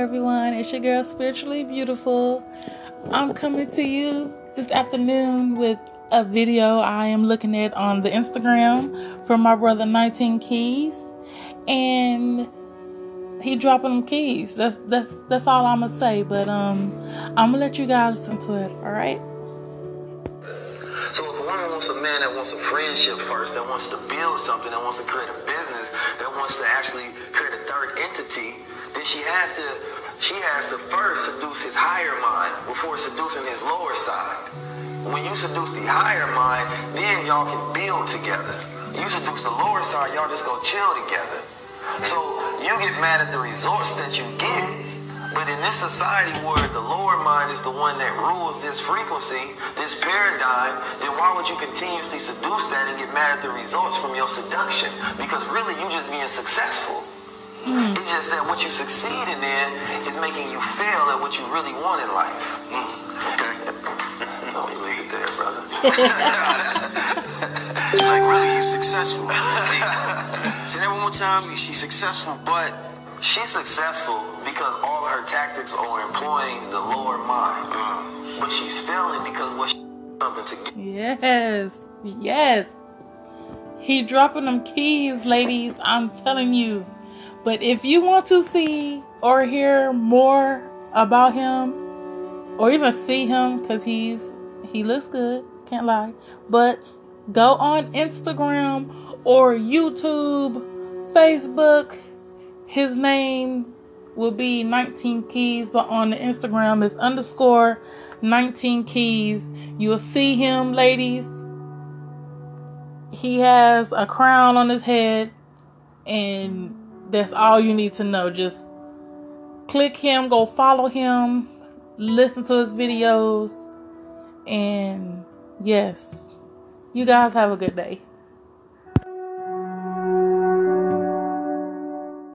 everyone? It's your girl, Spiritually Beautiful. I'm coming to you this afternoon with a video I am looking at on the Instagram from my brother 19 Keys. And he dropping them keys. That's that's that's all I'm gonna say. But um I'm gonna let you guys listen to it, alright? So if a woman wants a man that wants a friendship first, that wants to build something, that wants to create a business, that wants to actually create a third she has to she has to first seduce his higher mind before seducing his lower side. When you seduce the higher mind, then y'all can build together. You seduce the lower side, y'all just go chill together. So you get mad at the results that you get, but in this society where the lower mind is the one that rules this frequency, this paradigm, then why would you continuously seduce that and get mad at the results from your seduction? Because really you just being successful. Mm. It's just that what you succeeding in is making you fail at what you really want in life. Mm. Okay. Let me leave it there, brother. it's like really you successful. Say that one more time. She's successful, but She's successful because all her tactics are employing the lower mind. Uh, but she's failing because what she something to get. Yes. Yes. He dropping them keys, ladies. I'm telling you. But if you want to see or hear more about him, or even see him, because he's he looks good, can't lie. But go on Instagram or YouTube, Facebook his name will be 19 keys, but on the Instagram is underscore 19 keys. You'll see him, ladies. He has a crown on his head, and that's all you need to know. Just click him, go follow him, listen to his videos, and yes, you guys have a good day.